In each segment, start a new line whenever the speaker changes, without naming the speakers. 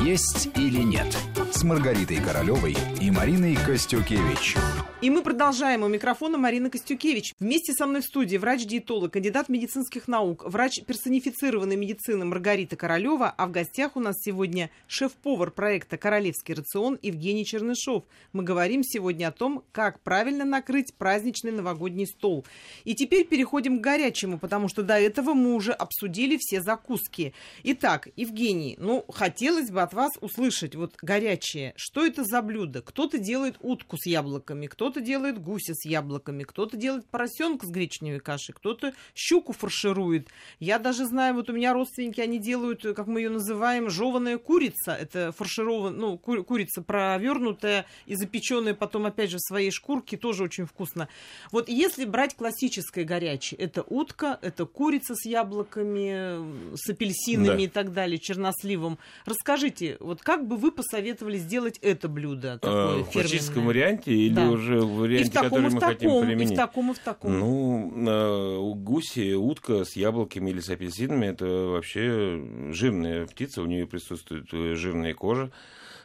«Есть или нет» с Маргаритой Королевой и Мариной Костюкевич.
И мы продолжаем. У микрофона Марина Костюкевич. Вместе со мной в студии врач-диетолог, кандидат медицинских наук, врач персонифицированной медицины Маргарита Королева. А в гостях у нас сегодня шеф-повар проекта «Королевский рацион» Евгений Чернышов. Мы говорим сегодня о том, как правильно накрыть праздничный новогодний стол. И теперь переходим к горячему, потому что до этого мы уже обсудили все закуски. Итак, Евгений, ну, хотелось бы от вас услышать, вот горячее, что это за блюдо? Кто-то делает утку с яблоками, кто кто-то делает гуся с яблоками, кто-то делает поросенка с гречневой кашей, кто-то щуку фарширует. Я даже знаю, вот у меня родственники, они делают, как мы ее называем, жеваная курица. Это фаршированная, ну, ку- курица провернутая и запеченная потом, опять же, в своей шкурке, тоже очень вкусно. Вот если брать классическое горячее, это утка, это курица с яблоками, с апельсинами да. и так далее, черносливом. Расскажите, вот как бы вы посоветовали сделать это блюдо?
Такое э, в классическом варианте или да. уже в варианте,
таком,
который мы
таком,
хотим применить.
И в таком, и в таком.
Ну, э, гуси, утка с яблоками или с апельсинами, это вообще жирная птица, у нее присутствует э, жирная кожа.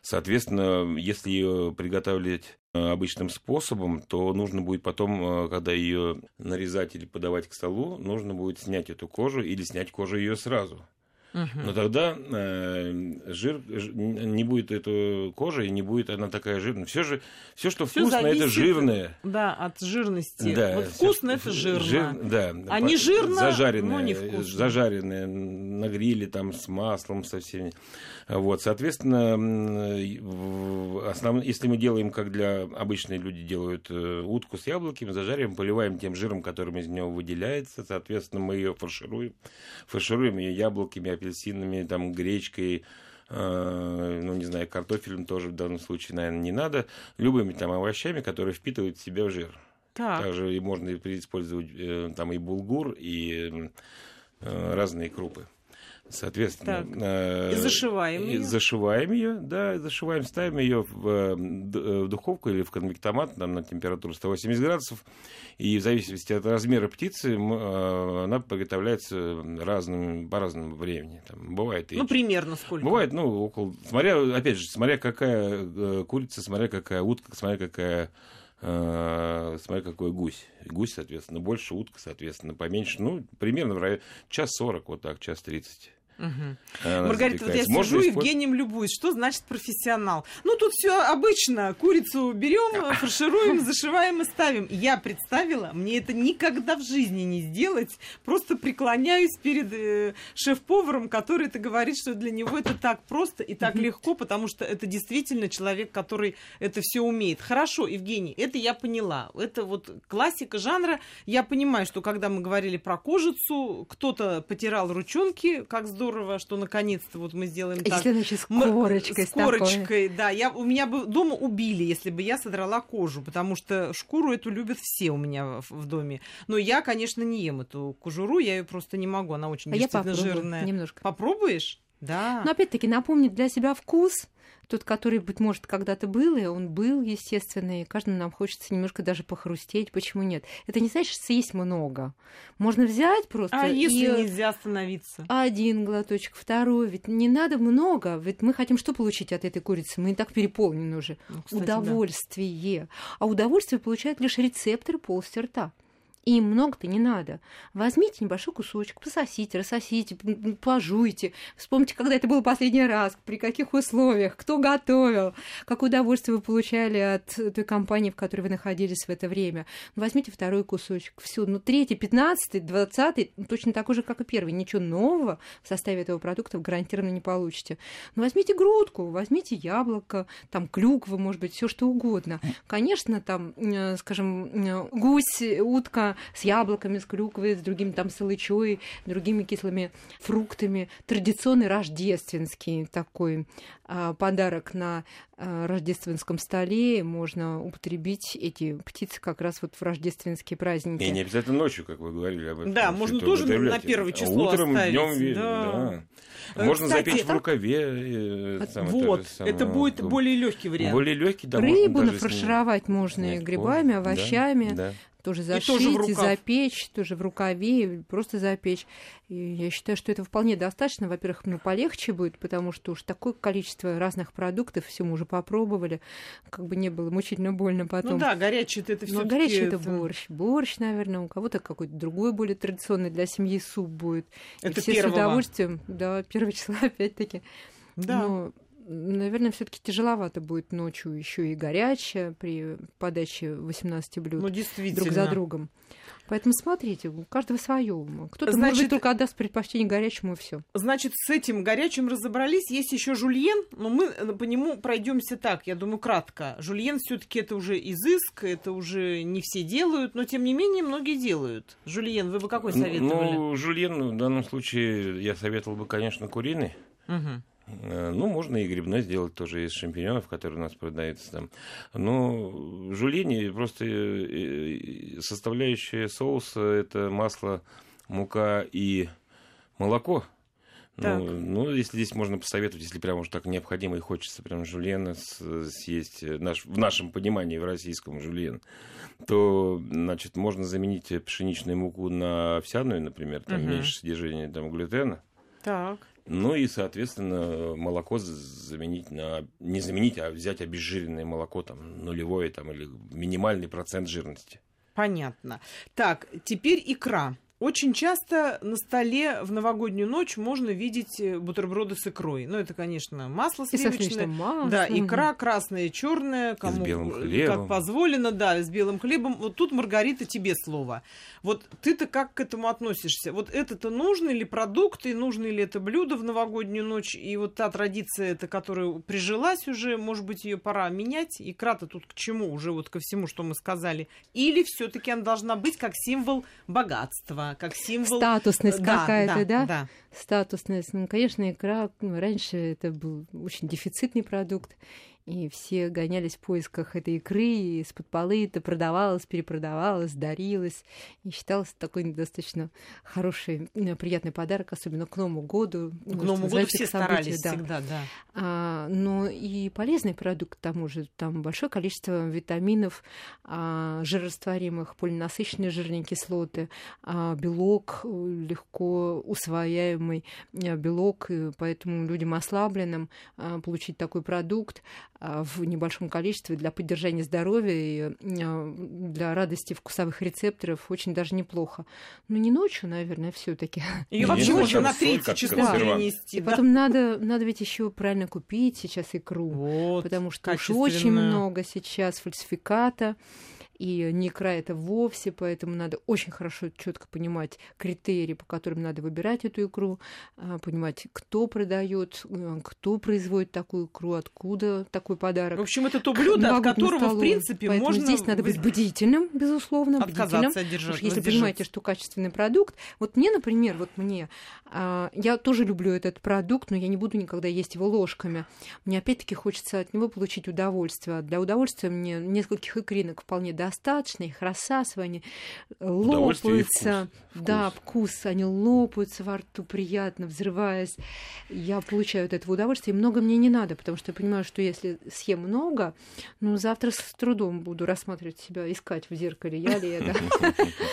Соответственно, если ее приготавливать э, обычным способом, то нужно будет потом, когда ее нарезать или подавать к столу, нужно будет снять эту кожу или снять кожу ее сразу. Но тогда э, жир, не будет эту кожи и не будет она такая жирная. Все же, все, что
всё
вкусно, это жирное.
Да, от жирности.
Да,
вот вкусно это жирно.
Жир, да,
а не жирно,
зажаренное,
но не вкусно.
Зажаренное на гриле там с маслом, со всеми. Вот, соответственно, основ... если мы делаем, как для обычные люди делают э, утку с яблоками, зажариваем, поливаем тем жиром, который из него выделяется, соответственно, мы ее фаршируем, фаршируем ее яблоками, апельсинами, там, гречкой, э, ну, не знаю, картофелем тоже в данном случае, наверное, не надо, любыми там овощами, которые впитывают в себя жир.
Так.
Также и можно использовать э, там и булгур, и разные крупы. Соответственно,
так. Э, и зашиваем ее.
Зашиваем ее, да, зашиваем, ставим ее в, э, в духовку или в конвектомат там, на температуру 180 градусов. И в зависимости от размера птицы э, она приготовляется разным, по разному времени. Там, бывает
ну, примерно сколько?
Бывает, ну, около... Смотря, опять же, смотря какая курица, смотря какая утка, смотря какая смотря какой гусь. Гусь, соответственно, больше, утка, соответственно, поменьше. Ну, примерно в районе час сорок, вот так, час тридцать.
Угу. Маргарита, вот я Можно сижу, Евгением любуюсь. Что значит профессионал? Ну, тут все обычно. Курицу берем, фаршируем, зашиваем и ставим. Я представила, мне это никогда в жизни не сделать. Просто преклоняюсь перед э, шеф-поваром, который это говорит, что для него это так просто и так легко, потому что это действительно человек, который это все умеет. Хорошо, Евгений, это я поняла. Это вот классика жанра. Я понимаю, что когда мы говорили про кожицу, кто-то потирал ручонки, как здорово здорово, что наконец-то вот мы сделаем так.
Если значит, с корочкой.
С корочкой, да. Я, у меня бы дома убили, если бы я содрала кожу, потому что шкуру эту любят все у меня в, в доме. Но я, конечно, не ем эту кожуру, я ее просто не могу, она очень
а
действительно
я
жирная.
Немножко.
Попробуешь? Да.
Но опять-таки напомнить для себя вкус, тот, который, быть может, когда-то был, и он был, естественно, и каждому нам хочется немножко даже похрустеть, почему нет? Это не значит, что съесть много. Можно взять просто...
А
и...
если нельзя остановиться?
Один глоточек, второй. Ведь не надо много. Ведь мы хотим что получить от этой курицы? Мы и так переполнены уже. Ну, кстати, удовольствие. Да. А удовольствие получают лишь рецепторы полости рта им много-то не надо. Возьмите небольшой кусочек, пососите, рассосите, пожуйте. Вспомните, когда это было последний раз, при каких условиях, кто готовил, какое удовольствие вы получали от той компании, в которой вы находились в это время. Возьмите второй кусочек. Все, ну, третий, пятнадцатый, двадцатый, точно такой же, как и первый. Ничего нового в составе этого продукта вы гарантированно не получите. Но возьмите грудку, возьмите яблоко, там клюквы, может быть, все что угодно. Конечно, там, э, скажем, э, гусь, утка, с яблоками, с клюквой, с другими там с илычой, другими кислыми фруктами. Традиционный рождественский такой а, подарок на а, рождественском столе. Можно употребить эти птицы как раз вот в рождественские праздники.
И не обязательно ночью, как вы говорили об этом.
Да, можно тоже на первое число
Утром,
оставить.
днем, да. да. Можно Кстати, запечь в рукаве. Э,
там, вот, это, самое, это будет более легкий вариант.
Более легкий, да.
Рыбу нафаршировать можно и грибами, овощами.
Да, да
тоже зашить, тоже в запечь, тоже в рукаве, просто запечь. И я считаю, что этого вполне достаточно. Во-первых, ну, полегче будет, потому что уж такое количество разных продуктов, все мы уже попробовали, как бы не было мучительно больно потом. Ну
да, горячий это все.
Ну, горячий это борщ. Борщ, наверное, у кого-то какой-то другой более традиционный для семьи суп будет.
Это
и все
первого.
с удовольствием, да, первого числа опять-таки. Да. Но наверное, все-таки тяжеловато будет ночью еще и горячее при подаче 18 блюд
ну, действительно.
друг за другом. Поэтому смотрите, у каждого свое. Кто-то, Значит, может быть, только отдаст предпочтение горячему и все.
Значит, с этим горячим разобрались. Есть еще жульен, но мы по нему пройдемся так, я думаю, кратко. Жульен все-таки это уже изыск, это уже не все делают, но тем не менее многие делают. Жульен, вы бы какой ну, советовали?
Ну, жульен в данном случае я советовал бы, конечно, куриный. Угу. Э, ну, можно и грибной сделать тоже из шампиньонов, которые у нас продаются там. Но жульени просто э, э, составляющая соуса это масло, мука и молоко. Ну, ну, если здесь можно посоветовать, если прямо уж так необходимо и хочется прям жульена съесть наш, в нашем понимании, в российском жульен, то, значит, можно заменить пшеничную муку на овсяную, например, там угу. меньше содержания там, глютена.
Так.
Ну и, соответственно, молоко заменить на... Не заменить, а взять обезжиренное молоко, там, нулевое там, или минимальный процент жирности.
Понятно. Так, теперь икра. Очень часто на столе в новогоднюю ночь можно видеть э, бутерброды с икрой. Ну, это, конечно, масло сливочное.
Масло.
Да, икра красная, черная, кому как позволено, да, с белым хлебом. Вот тут, Маргарита, тебе слово. Вот ты-то как к этому относишься? Вот это-то нужно или продукты, нужно ли это блюдо в новогоднюю ночь? И вот та традиция, это, которая прижилась уже, может быть, ее пора менять? Икра-то тут к чему? Уже вот ко всему, что мы сказали. Или все-таки она должна быть как символ богатства? Как символ...
Статусность да, какая-то, да, да? да? Статусность. Ну, конечно, икра ну, раньше это был очень дефицитный продукт, и все гонялись в поисках этой икры, и из-под полы это продавалось, перепродавалось, дарилось, и считалось такой достаточно хороший, э, приятный подарок, особенно к Новому году.
К Новому году все старались да. всегда, да.
А, но и полезный продукт к тому же, там большое количество витаминов, а, жирорастворимых, полинасыщенные жирные кислоты, а, белок легко усвояемый а, белок, поэтому людям ослабленным а, получить такой продукт в небольшом количестве для поддержания здоровья и а, для радости вкусовых рецепторов очень даже неплохо. Но не ночью, наверное, все-таки.
Ее вообще можно на третье число перенести.
И потом надо, надо ведь еще правильно купить сейчас икру, вот, потому что уж очень много сейчас фальсификата и не икра это вовсе, поэтому надо очень хорошо, четко понимать критерии, по которым надо выбирать эту икру, а, понимать, кто продает, э, кто производит такую икру, откуда такой подарок.
В общем, это то блюдо, от которого, столу. в принципе,
поэтому
можно...
здесь надо быть бдительным, безусловно,
бдительным.
От если понимаете, что качественный продукт... Вот мне, например, вот мне, а, я тоже люблю этот продукт, но я не буду никогда есть его ложками. Мне опять-таки хочется от него получить удовольствие. Для удовольствия мне нескольких икринок вполне достаточно достаточно, их рассасывание, лопаются.
Вкус,
да, вкус, они лопаются во рту приятно, взрываясь. Я получаю от этого удовольствие, и много мне не надо, потому что я понимаю, что если съем много, ну, завтра с трудом буду рассматривать себя, искать в зеркале, я ли это.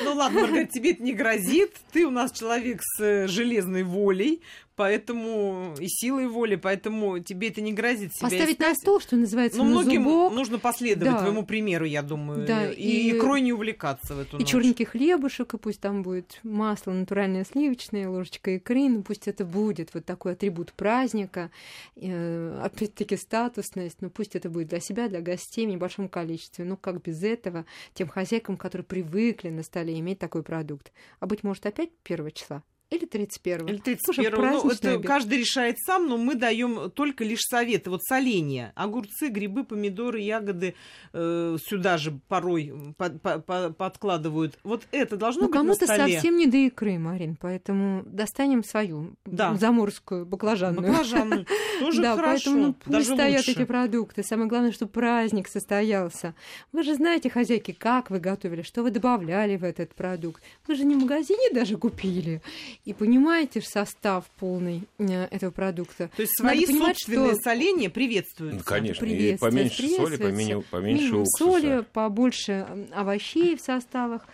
Ну ладно, Маргарита, тебе это не грозит. Ты у нас человек с э, железной волей, поэтому и силой воли, поэтому тебе это не грозит себя
Поставить
искать.
на стол, что называется,
Ну,
на
многим
зубок.
нужно последовать да. твоему примеру, я думаю, да, и, и икрой не увлекаться в эту
и
ночь.
И черненький хлебушек, и пусть там будет масло натуральное сливочное, ложечка икры, ну пусть это будет вот такой атрибут праздника, э, опять-таки статусность, но пусть это будет для себя, для гостей в небольшом количестве. Ну, как без этого, тем хозяйкам, которые привыкли на столе иметь такой продукт. А быть может, опять первого числа? Или 31
Или 31 Ну, это каждый решает сам, но мы даем только лишь советы. Вот соленья, огурцы, грибы, помидоры, ягоды э, сюда же порой под, под, подкладывают. Вот это должно
но
быть
кому-то совсем не до икры, Марин, поэтому достанем свою да. заморскую баклажанную.
Баклажанную. Тоже
да,
хорошо.
поэтому ну, пусть
Даже
стоят
лучше.
эти продукты. Самое главное, чтобы праздник состоялся. Вы же знаете, хозяйки, как вы готовили, что вы добавляли в этот продукт. Вы же не в магазине даже купили. И понимаете состав полный э, этого продукта.
То есть свои Надо понимать, собственные что... соления приветствуются?
Ну, конечно, и поменьше соли, поменьше, поменьше уксуса.
соли, побольше овощей в составах.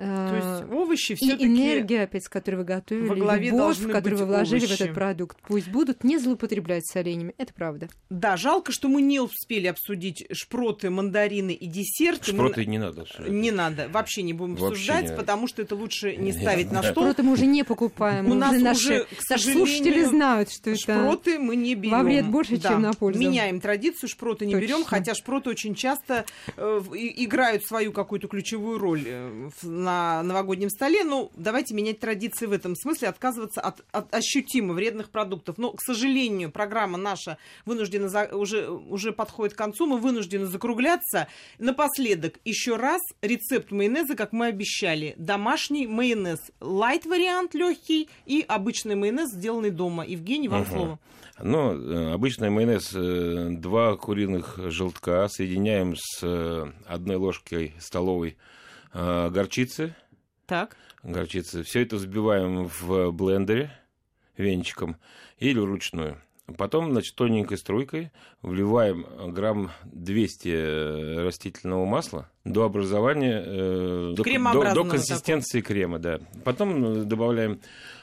То есть э, овощи все
И энергия, опять, с которой вы готовили, во главе любовь, которую вы вложили овощи. в этот продукт, пусть будут не злоупотреблять соленьями. Это правда.
Да, жалко, что мы не успели обсудить шпроты, мандарины и десерты.
Шпроты мы... не надо.
Не надо. Вообще не будем вообще обсуждать, не потому что это лучше не ставить на стол.
Шпроты мы уже не покупаем. У нас наши, наши слушатели знают, что это
шпроты мы не берем.
Во вред больше, да. чем на пользу.
Меняем традицию, шпроты не берем, хотя шпроты очень часто э, играют свою какую-то ключевую роль э, на новогоднем столе. Ну, давайте менять традиции в этом смысле, отказываться от, от ощутимо вредных продуктов. Но, к сожалению, программа наша вынуждена за, уже, уже подходит к концу. Мы вынуждены закругляться. Напоследок, еще раз, рецепт майонеза, как мы обещали. Домашний майонез. Лайт-вариант легкий и обычный майонез, сделанный дома. Евгений, вам угу. слово.
Ну, э, обычный майонез, э, два куриных желтка соединяем с э, одной ложкой столовой горчицы.
Так.
Горчицы. Все это взбиваем в блендере венчиком или вручную. Потом, значит, тоненькой струйкой вливаем грамм 200 э, растительного масла до образования, э, до, до, до консистенции такого. крема, да. Потом добавляем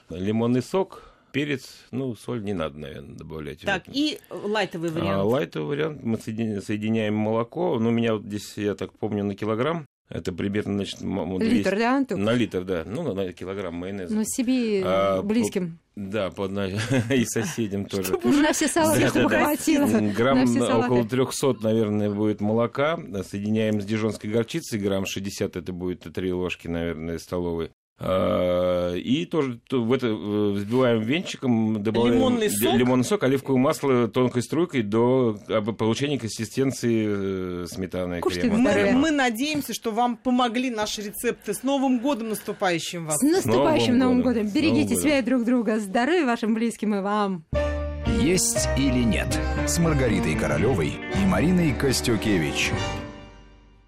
лимонный сок, перец, ну, соль не надо, наверное, добавлять.
Так, и лайтовый вариант.
А, лайтовый вариант мы соединяем молоко. Ну, у меня вот здесь, я так помню, на килограмм это примерно, значит, 200...
литр, да, Антон?
На литр, да. Ну, на килограмм майонеза.
Ну, себе а, близким.
По, да, по и соседям тоже.
Чтобы уже на все салаты хватило.
Грамм около 300, наверное, будет молока. Соединяем с дижонской горчицей. Грамм 60, это будет 3 ложки, наверное, столовые. А, и тоже в это э, взбиваем венчиком, добавляем
лимонный сок,
лимонный сок оливковое масло тонкой струйкой до получения консистенции э, сметаны
Кушайте, крема. Мы, мы надеемся, что вам помогли наши рецепты. С Новым годом наступающим вас!
С наступающим С Новым, Новым годом! годом. Берегите Новым себя и друг друга. Здоровья вашим близким и вам!
Есть или нет с Маргаритой Королевой и Мариной Костюкевич.